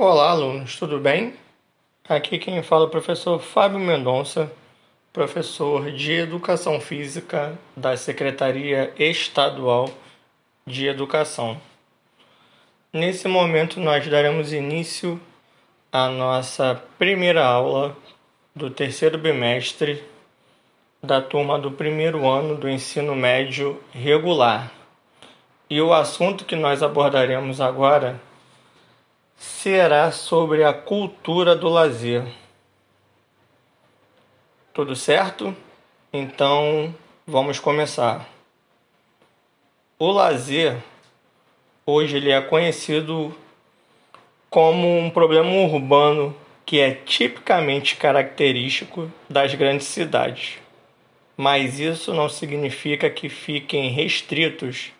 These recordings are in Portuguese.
Olá, alunos, tudo bem? Aqui quem fala é o professor Fábio Mendonça, professor de Educação Física da Secretaria Estadual de Educação. Nesse momento, nós daremos início à nossa primeira aula do terceiro bimestre da turma do primeiro ano do ensino médio regular. E o assunto que nós abordaremos agora será sobre a cultura do lazer. Tudo certo? Então vamos começar. O lazer hoje ele é conhecido como um problema urbano que é tipicamente característico das grandes cidades. Mas isso não significa que fiquem restritos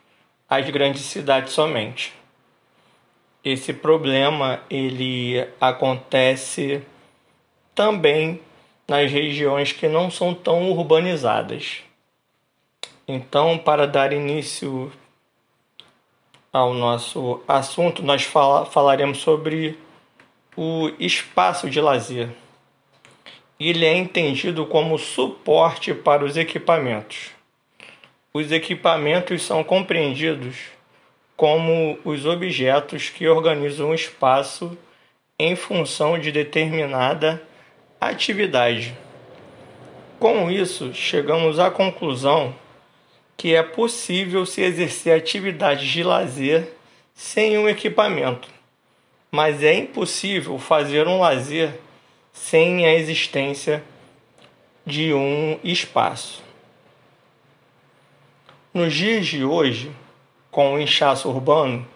às grandes cidades somente esse problema ele acontece também nas regiões que não são tão urbanizadas. Então, para dar início ao nosso assunto, nós fala, falaremos sobre o espaço de lazer. Ele é entendido como suporte para os equipamentos. Os equipamentos são compreendidos como os objetos que organizam o espaço em função de determinada atividade. Com isso, chegamos à conclusão que é possível se exercer atividades de lazer sem um equipamento, mas é impossível fazer um lazer sem a existência de um espaço. Nos dias de hoje, com o inchaço urbano,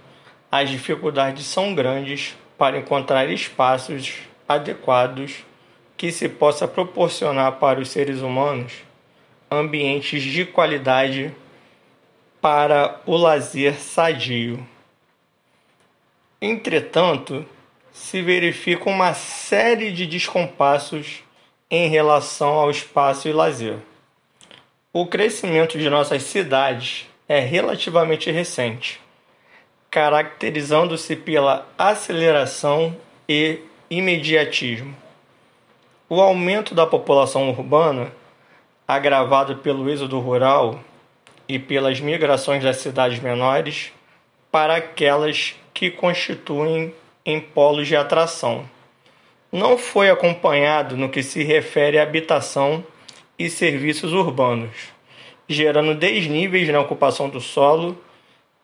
as dificuldades são grandes para encontrar espaços adequados que se possa proporcionar para os seres humanos ambientes de qualidade para o lazer sadio. Entretanto, se verifica uma série de descompassos em relação ao espaço e lazer. O crescimento de nossas cidades é relativamente recente, caracterizando-se pela aceleração e imediatismo. O aumento da população urbana, agravado pelo êxodo rural e pelas migrações das cidades menores para aquelas que constituem em polos de atração, não foi acompanhado no que se refere à habitação e serviços urbanos gerando desníveis na ocupação do solo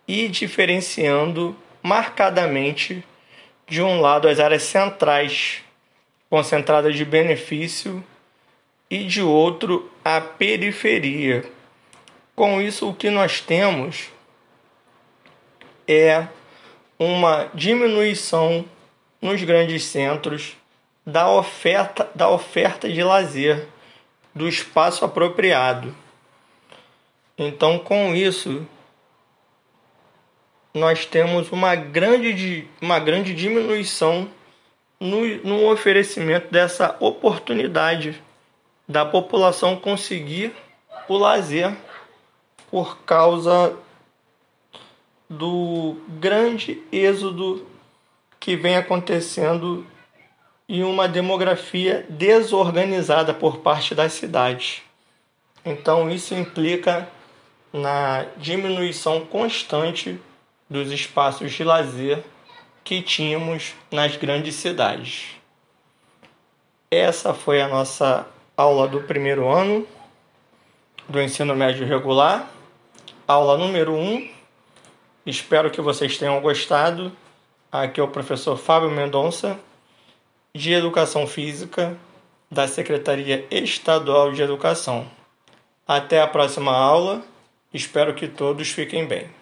e diferenciando marcadamente de um lado as áreas centrais, concentradas de benefício, e de outro a periferia. Com isso, o que nós temos é uma diminuição nos grandes centros da oferta, da oferta de lazer, do espaço apropriado. Então, com isso, nós temos uma grande, uma grande diminuição no, no oferecimento dessa oportunidade da população conseguir o lazer por causa do grande êxodo que vem acontecendo e uma demografia desorganizada por parte das cidades. Então, isso implica na diminuição constante dos espaços de lazer que tínhamos nas grandes cidades. Essa foi a nossa aula do primeiro ano do ensino médio regular, aula número 1. Um. Espero que vocês tenham gostado. Aqui é o professor Fábio Mendonça, de Educação Física, da Secretaria Estadual de Educação. Até a próxima aula Espero que todos fiquem bem.